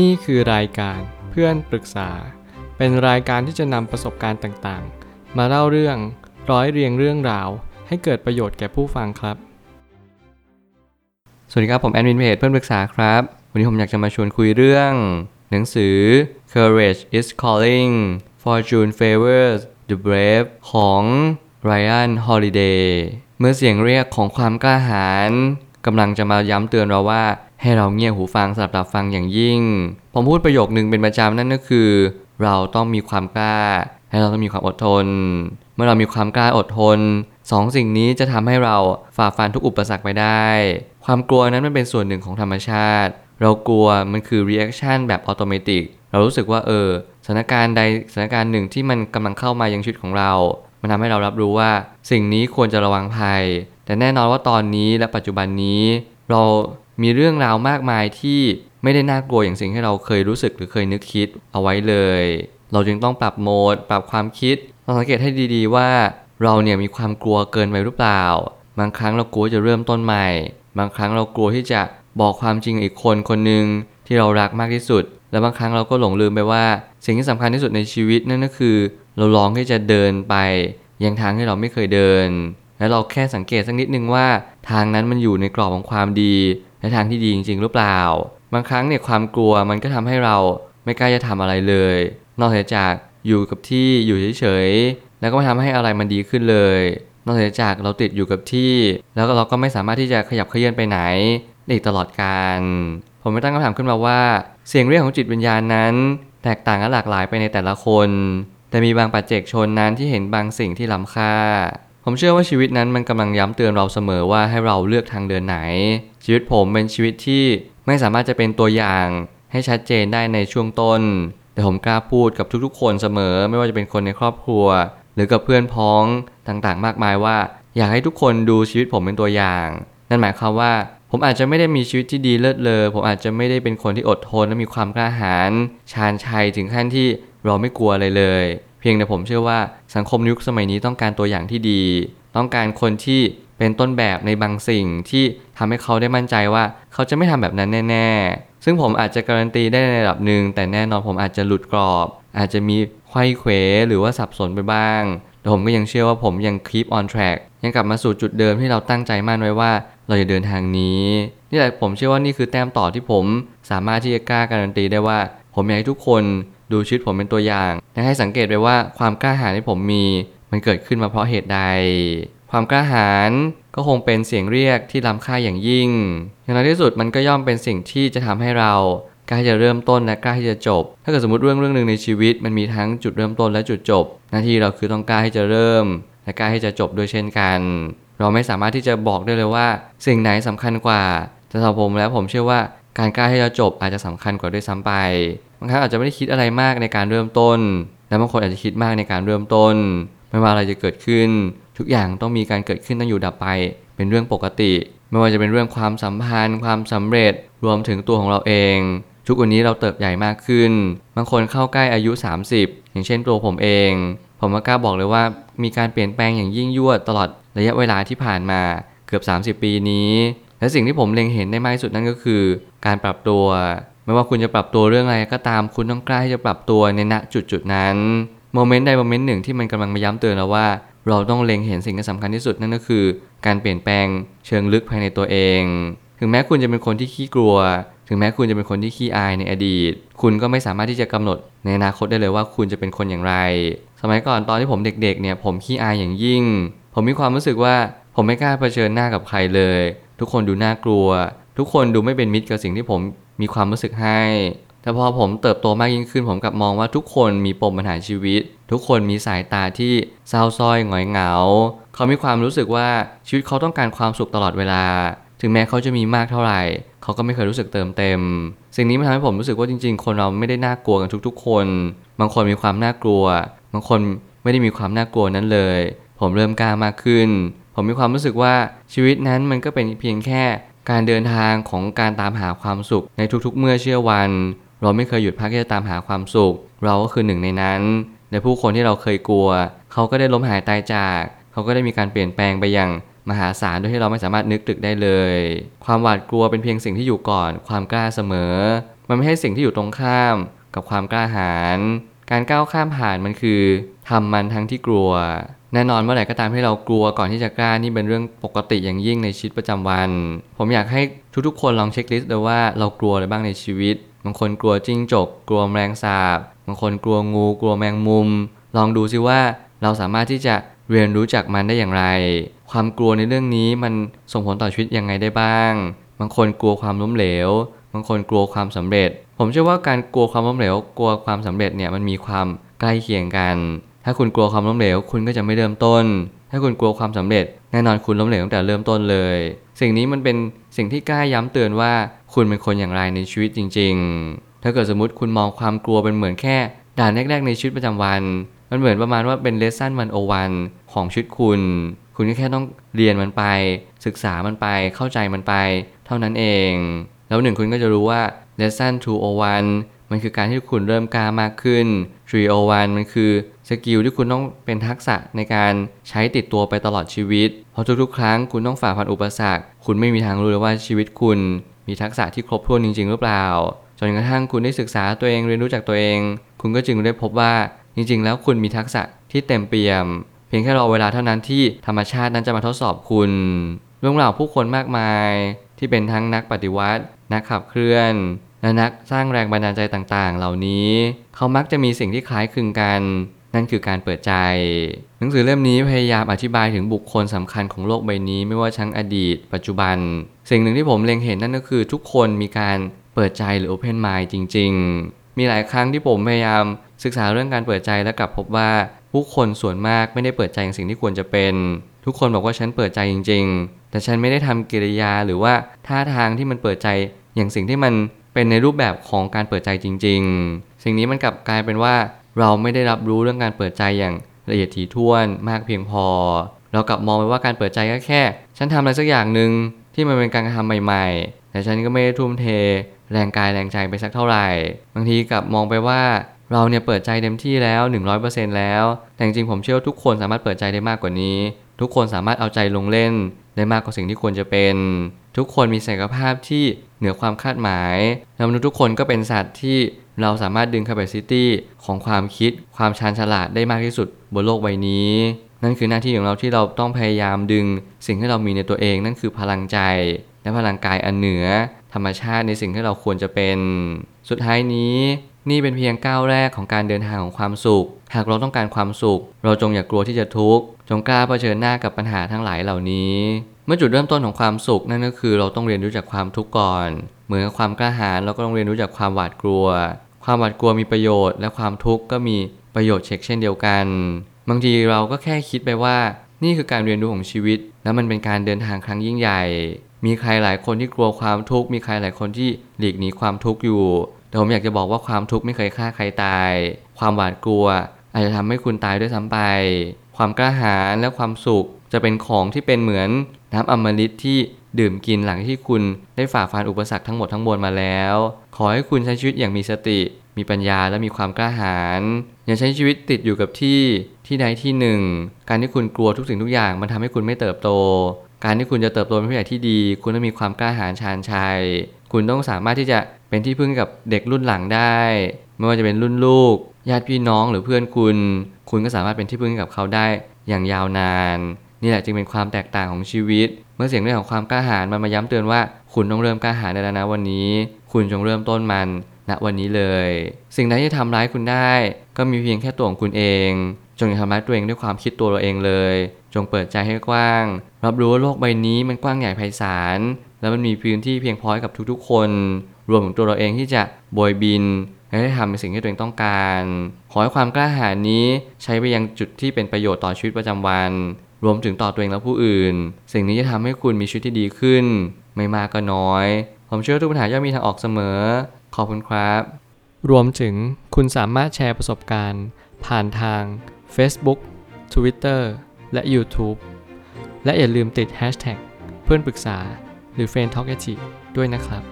นี่คือรายการเพื่อนปรึกษา เป็นรายการที่จะนำประสบการณ์ต่างๆ มาเล่าเรื่องร้อยเรียงเรื่องราว ให้เกิดประโยชน์แก่ผู้ฟังครับ สวัสดีครับผมแอดมินเพจเพื่อนปรึกษาครับ วันนี้ผมอยากจะมาชวนคุยเรื่อง หนังสือ Courage is Calling Fortune Favors the Brave ของ Ryan Holiday เมื่อเสียงเรียกของความกล้าหาญกำลังจะมาย้ำเตือนเราว่า ให้เราเงี่ยหูฟังสลับรับฟังอย่างยิ่ง ผมพูดประโยคนึงเป็นประจำนั่นก็คือ เราต้องมีความกล้าและเราต้องมีความอดทน เมื่อเรามีความกล้าอดทนสองสิ่งนี้จะทำให้เราฝ่าฟันทุกอุปสรรคไปได้ ความกลัวนั้นมันเป็นส่วนหนึ่งของธรรมชาติ เรากลัวมันคือ reaction แบบอัตโนมัติเรารู้สึกว่าเออสถานการณ์ใดสถานการณ์หนึ่งที่มันกำลังเข้ามายังชีวิตของเรา มันทำให้เรารับรู้ว่าสิ่งนี้ควรจะระวังภัย แต่แน่นอนว่าตอนนี้และปัจจุบันนี้ เรา มีเรื่องราวมากมายที่ไม่ได้น่ากลัวอย่างสิ่งที่เราเคยรู้สึกหรือเคยนึกคิดเอาไว้เลย เราจึงต้องปรับโหมด ปรับความคิดลองสังเกตให้ดีๆว่า เราเนี่ยมีความกลัวเกินไปหรือเปล่า บางครั้งเรากลัวจะเริ่มต้นใหม่ บางครั้งเรากลัวที่จะบอกความจริงอีกคนคนหนึ่งที่เรารักมากที่สุด และบางครั้งเราก็หลงลืมไปว่า สิ่งที่สำคัญที่สุดในชีวิตนั่นก็คือ เราลองที่จะเดินไป ยังทางที่เราไม่เคยเดิน และเราแค่สังเกตสักนิดนึงว่า ทางนั้นมันอยู่ในกรอบของความดี และทางที่ดีจริง ๆ หรือเปล่า บางครั้งเนี่ยความกลัวมันก็ทำให้เราไม่กล้าจะทำอะไรเลย นอกจากอยู่กับที่อยู่เฉยๆแล้วก็ไม่ทำให้อะไรมันดีขึ้นเลย นอกจากเราติดอยู่กับที่ แล้วก็เราก็ไม่สามารถที่จะขยับเขยื้อนไปไหนได้ตลอดการ ผมไม่ตั้งคำถามขึ้นมาว่า เสียงเรียกของจิตวิญญาณนั้น แตกต่างและหลากหลายไปในแต่ละคน แต่มีบางปัจเจกชนนั้นที่เห็นบางสิ่งที่ล้ำค่า ผมเชื่อว่าชีวิตนั้นมันกำลังย้ำเตือนเราเสมอว่าให้เราเลือกทางเดินไหน ชีวิตผมเป็นชีวิตที่ไม่สามารถจะเป็นตัวอย่างให้ชัดเจนได้ในช่วงต้น แต่ผมกล้าพูดกับทุกๆ คนเสมอ ไม่ว่าจะเป็นคนในครอบครัว หรือกับเพื่อนพ้องต่างๆ มากมายว่า อยากให้ทุกคนดูชีวิตผมเป็นตัวอย่าง นั่นหมายความว่าผมอาจจะไม่ได้มีชีวิตที่ดีเลิศเลอ ผมอาจจะไม่ได้เป็นคนที่อดทนและมีความกล้าหาญชาญชัยถึงขั้นที่เราไม่กลัวอะไรเลย เพียงแต่ผมเชื่อว่าสังคมยุคสมัยนี้ต้องการตัวอย่างที่ดี ต้องการคนที่เป็นต้นแบบในบางสิ่งที่ทำให้เขาได้มั่นใจว่า เขาจะไม่ทำแบบนั้นแน่ ๆ ซึ่งผมอาจจะการันตีได้ในระดับหนึ่งแต่แน่นอนผมอาจจะหลุดกรอบ อาจจะมีไขว้เขวหรือว่าสับสนไปบ้าง แต่ผมก็ยังเชื่อว่าผมยัง keep on track ยังกลับมาสู่จุดเดิมที่เราตั้งใจมั่นไว้ว่า เราจะเดินทางนี้นี่แหละผมเชื่อว่านี่คือแต้มต่อที่ผม สามารถที่จะกล้าการันตีได้ว่า ผมอยากให้ทุกคน ดูชีวิตผมเป็นตัวอย่างและให้สังเกตไปว่าความกล้าหาญที่ผมมีมันเกิดขึ้นมาเพราะเหตุใด ความกล้าหาญก็คงเป็นเสียงเรียกที่ล้ำค่าอย่างยิ่ง อย่างน้อยที่สุดมันก็ย่อมเป็นสิ่งที่จะทำให้เรากล้าที่จะเริ่มต้นและกล้าที่จะจบ ถ้าเกิดสมมติเรื่องเรื่องหนึ่งในชีวิต มันมีทั้งจุดเริ่มต้นและจุดจบ หน้าที่เราคือต้องกล้าที่จะเริ่ม และกล้าที่จะจบด้วยเช่นกัน เราไม่สามารถที่จะบอกได้เลยว่า สิ่งไหนสำคัญกว่าแต่สำหรับผมแล้วผมเชื่อว่าการกล้าที่จะจบอาจจะสำคัญกว่าด้วยซ้ำไป บางครั้งอาจจะไม่ได้คิดอะไรมากในการเริ่มต้น และบางคนอาจจะคิดมากในการเริ่มต้น ไม่ว่าอะไรจะเกิดขึ้น ทุกอย่างต้องมีการเกิดขึ้นต้องอยู่ดับไป เป็นเรื่องปกติ ไม่ว่าจะเป็นเรื่องความสัมพันธ์ ความสำเร็จ รวมถึงตัวของเราเอง ทุกวันนี้เราเติบใหญ่มากขึ้น บางคนเข้าใกล้อายุ 30 อย่างเช่นตัวผมเอง ผมก็กล้าบอกเลยว่ามีการเปลี่ยนแปลงอย่างยิ่งยวดตลอดระยะเวลาที่ผ่านมาเกือบ 30 ปีนี้ และสิ่งที่ผมเล็งเห็นได้มากที่สุดนั่นก็คือ การปรับตัว ไม่ว่าคุณจะปรับตัวเรื่องอะไรก็ตามคุณต้องกล้าที่จะปรับตัวในณจุดจุดนั้น moment ใด moment หนึ่งที่มันกำลังมาย้ำเตือนเราว่า เราต้องเล็งเห็นสิ่งที่สำคัญที่สุดนั่นก็คือ การเปลี่ยนแปลงเชิงลึกภายในตัวเอง ถึงแม้คุณจะเป็นคนที่ขี้กลัว ถึงแม้คุณจะเป็นคนที่ขี้อายในอดีต คุณก็ไม่สามารถที่จะกำหนดในอนาคตได้เลยว่าคุณจะเป็นคนอย่างไร สมัยก่อนตอนที่ผมเด็กๆเนี่ยผมขี้อายอย่างยิ่ง ผมมีความรู้สึกว่าผมไม่กล้าเผชิญหน้ากับใครเลย ทุกคนดูน่ากลัว ทุกคนดูไม่เป็นมิตรกับสิ่งที่ผม มีความรู้สึกให้ แต่พอผมเติบโตมากยิ่งขึ้น ผมกลับมองว่าทุกคนมีปมปัญหาชีวิต ทุกคนมีสายตาที่เศร้าส้อยหงอยเหงา เขามีความรู้สึกว่าชีวิตเขาต้องการความสุขตลอดเวลา ถึงแม้เขาจะมีมากเท่าไหร่ เขาก็ไม่เคยรู้สึกเติมเต็ม สิ่งนี้มันทำให้ผมรู้สึกว่าจริง ๆ คนเราไม่ได้น่ากลัวกันทุก ๆ คน บางคนมีความน่ากลัว บางคนไม่ได้มีความน่ากลัวนั้นเลย ผมเริ่มกล้ามากขึ้น ผมมีความรู้สึกว่าชีวิตนั้นมันก็เป็นเพียงแค่ การเดินทางของการตามหาความสุขในทุกๆ เมื่อเชื่อวัน เราไม่เคยหยุดพักที่จะตามหาความสุข เราก็คือหนึ่งในนั้นในผู้คนที่เราเคยกลัว เขาก็ได้ล้มหายตายจาก เขาก็ได้มีการเปลี่ยนแปลงไปอย่างมหาศาลโดยที่เราไม่สามารถนึกตึกได้เลย ความหวาดกลัวเป็นเพียงสิ่งที่อยู่ก่อน ความกล้าเสมอ มันไม่ใช่สิ่งที่อยู่ตรงข้ามกับความกล้าหาญการก้าวข้ามผ่านมันคือทำมันทั้งที่กลัว แน่นอนเมื่อไหร่ก็ตามที่เรากลัวก่อนที่จะกล้านี่เป็นเรื่องปกติอย่างยิ่งในชีวิตประจำวัน ผมอยากให้ทุกๆ คนลองเช็คลิสต์ดูว่าเรากลัวอะไรบ้างในชีวิต บางคนกลัวจิ้งจก กลัวแมลงสาบ บางคนกลัวงู กลัวแมงมุม ลองดูซิว่าเราสามารถที่จะเรียนรู้จากมันได้อย่างไร ความกลัวในเรื่องนี้มันส่งผลต่อชีวิตยังไงได้บ้าง บางคนกลัวความล้มเหลว บางคนกลัวความสำเร็จ ผมเชื่อว่าการกลัวความล้มเหลว กลัวความสำเร็จเนี่ยมันมีความใกล้เคียงกัน ถ้าคุณกลัวความล้มเหลว คุณก็จะไม่เริ่มต้น ถ้าคุณกลัวความสำเร็จ แน่นอนคุณล้มเหลวตั้งแต่เริ่มต้นเลย สิ่งนี้มันเป็นสิ่งที่กล้าย้ำเตือนว่าคุณเป็นคนอย่างไรในชีวิตจริง ๆ ถ้าเกิดสมมติคุณมองความกลัวเป็นเหมือนแค่ ด่านแรก ๆ ในชีวิตประจำวัน มันเหมือนประมาณว่าเป็นเลสซันวันโอวันของชีวิตคุณ คุณก็แค่ต้องเรียนมันไป ศึกษามันไป เข้าใจมันไป เท่านั้นเอง แล้วหนึ่งคุณก็จะรู้ว่า lesson 201มันคือการที่คุณเริ่มกล้ามากขึ้น301มันคือ กิลที่คุณต้องเป็นทักษะในการใช้ติดตัวไปตลอดชีวิต เพราะทุกๆ ครั้งคุณต้องฝ่าฟันอุปสรรค คุณไม่มีทางรู้เลยว่าชีวิตคุณ มีทักษะที่ครบถ้วนจริง ๆ หรือเปล่า จนกระทั่งคุณได้ศึกษาตัวเองเรียนรู้จากตัวเอง คุณก็จึงได้พบว่าจริง ๆ แล้วคุณมีทักษะที่เต็มเปี่ยม เพียงแค่รอเวลาเท่านั้นที่ธรรมชาตินั้นจะมาทดสอบคุณ เรื่องราวผู้คนมากมาย ที่เป็นทั้งนักปฏิวัติ นักขับเคลื่อนและนักสร้างแรงบันดาลใจต่างๆ เหล่านี้ เขามักจะมีสิ่งที่คล้ายคลึงกัน นั่นคือการเปิดใจ หนังสือเล่มนี้พยายามอธิบายถึงบุคคลสำคัญของโลกใบนี้ ไม่ว่าทั้งอดีต ปัจจุบัน สิ่งหนึ่งที่ผมเล็งเห็นนั่นก็คือทุกคนมีการเปิดใจหรือ open mind จริง ๆ มีหลายครั้งที่ผมพยายามศึกษาเรื่องการเปิดใจและกลับพบว่าผู้คนส่วนมากไม่ได้เปิดใจอย่างสิ่งที่ควรจะเป็น ทุกคนบอกว่าฉันเปิดใจจริง ๆ แต่ฉันไม่ได้ทำกิริยาหรือว่าท่าทางที่มันเปิดใจอย่างสิ่งที่มันเป็นในรูปแบบของการเปิดใจจริง ๆ สิ่งนี้มันกลับกลายเป็นว่า เราไม่ได้รับรู้เรื่องการเปิดใจอย่างละเอียดถี่ถ้วนมากเพียงพอ เรากลับมองไปว่าการเปิดใจก็แค่ ฉันทำอะไรสักอย่างหนึ่งที่มันเป็นการกระทำใหม่ ๆ แต่ฉันก็ไม่ได้ทุ่มเท แรงกายแรงใจไปสักเท่าไหร่ บางทีกลับมองไปว่าเราเนี่ยเปิดใจเต็มที่แล้ว 100%แล้ว แต่จริงผมเชื่อว่าทุกคนสามารถเปิดใจได้มากกว่านี้ ทุกคนสามารถเอาใจลงเล่น ได้มากกว่าสิ่งที่ควรจะเป็น ทุกคนมีศักยภาพที่ เหนือความคาดหมายมนุษย์ทุกคนก็เป็นสัตว์ที่เราสามารถดึง capacity ของความคิด ความชาญฉลาดได้มากที่สุดบนโลกใบนี้ นั่นคือหน้าที่ของเราที่เราต้องพยายามดึง สิ่งที่เรามีในตัวเองนั่นคือพลังใจ และพลังกายอันเหนือ ธรรมชาติในสิ่งที่เราควรจะเป็น สุดท้ายนี้นี่เป็นเพียงก้าวแรกของการเดินทางของความสุข หากเราต้องการความสุข เราจงอย่ากลัวที่จะทุกข์ จงกล้าเผชิญหน้ากับปัญหาทั้งหลายเหล่านี้ เมื่อจุดเริ่มต้นของความสุขนั่นก็คือเราต้องเรียนรู้จากความทุกข์ก่อน เหมือนกับความกล้าหาญเราก็ต้องเรียนรู้จากความหวาดกลัว ความหวาดกลัวมีประโยชน์ และความทุกข์ก็มีประโยชน์เช็คเช่นเดียวกัน บางทีเราก็แค่คิดไปว่า นี่คือการเรียนรู้ของชีวิต และมันเป็นการเดินทางครั้งยิ่งใหญ่ มีใครหลายคนที่กลัวความทุกข์มีใครหลายคนที่หลีกหนีความทุกข์อยู่แต่ผมอยากจะบอกว่าความทุกข์ไม่เคยฆ่าใครตาย ความหวาดกลัว อาจจะทำให้คุณตายด้วยซ้ำไป ความกล้าหาญและความสุขจะเป็นของที่เป็นเหมือน น้ำอมฤตที่ดื่มกินหลังที่คุณได้ฝ่าฟันอุปสรรคทั้งหมดทั้งมวลมาแล้ว ขอให้คุณใช้ชีวิตอย่างมีสติ มีปัญญาและมีความกล้าหาญอย่าใช้ชีวิตติดอยู่กับที่ที่ใดที่หนึ่ง การที่คุณกลัวทุกสิ่งทุกอย่างมันทำให้คุณไม่เติบโต การที่คุณจะเติบโตเป็นผู้ใหญ่ที่ดี คุณต้องมีความกล้าหาญชาญชัย คุณต้องสามารถที่จะเป็นที่พึ่งกับเด็กรุ่นหลังได้ ไม่ว่าจะเป็นรุ่นลูก ญาติพี่น้องหรือเพื่อนคุณ คุณก็สามารถเป็นที่พึ่งกับเขาได้อย่างยาวนาน นี่แหละจึงเป็นความแตกต่างของชีวิต เมื่อเสียงเรื่องของความกล้าหาญมันมาย้ำเตือนว่าคุณต้องเริ่มกล้าหาญแล้วนะวันนี้ คุณจงเริ่มต้นมันณวันนี้เลย สิ่งใดที่ทำร้ายคุณได้ ก็มีเพียงแค่ตัวของคุณเอง จงอย่าทำร้ายตัวเองด้วยความคิดตัวเราเองเลย จงเปิดใจให้กว้าง รับรู้ว่าโลกใบนี้มันกว้างใหญ่ไพศาลแล้วมันมีพื้นที่เพียงพอให้กับทุกๆ คน รวมถึงตัวเราเองที่จะโบยบินและได้ทำในสิ่งที่ตัวเองต้องการ ขอให้ความกล้าหาญนี้ใช้ไปยังจุดที่เป็นประโยชน์ต่อชีวิตประจำวัน รวมถึงต่อตัวเองและผู้อื่น สิ่งนี้จะทำให้คุณมีชีวิตที่ดีขึ้น ไม่มากก็น้อย ผมเชื่อทุกปัญหาย่อมมีทางออกเสมอ ขอบคุณครับ รวมถึงคุณสามารถแชร์ประสบการณ์ ผ่านทาง Facebook Twitter และ YouTube และอย่าลืมติด Hashtag เพื่อนปรึกษาหรือ f r ร e n d t a l k a ด้วยนะครับ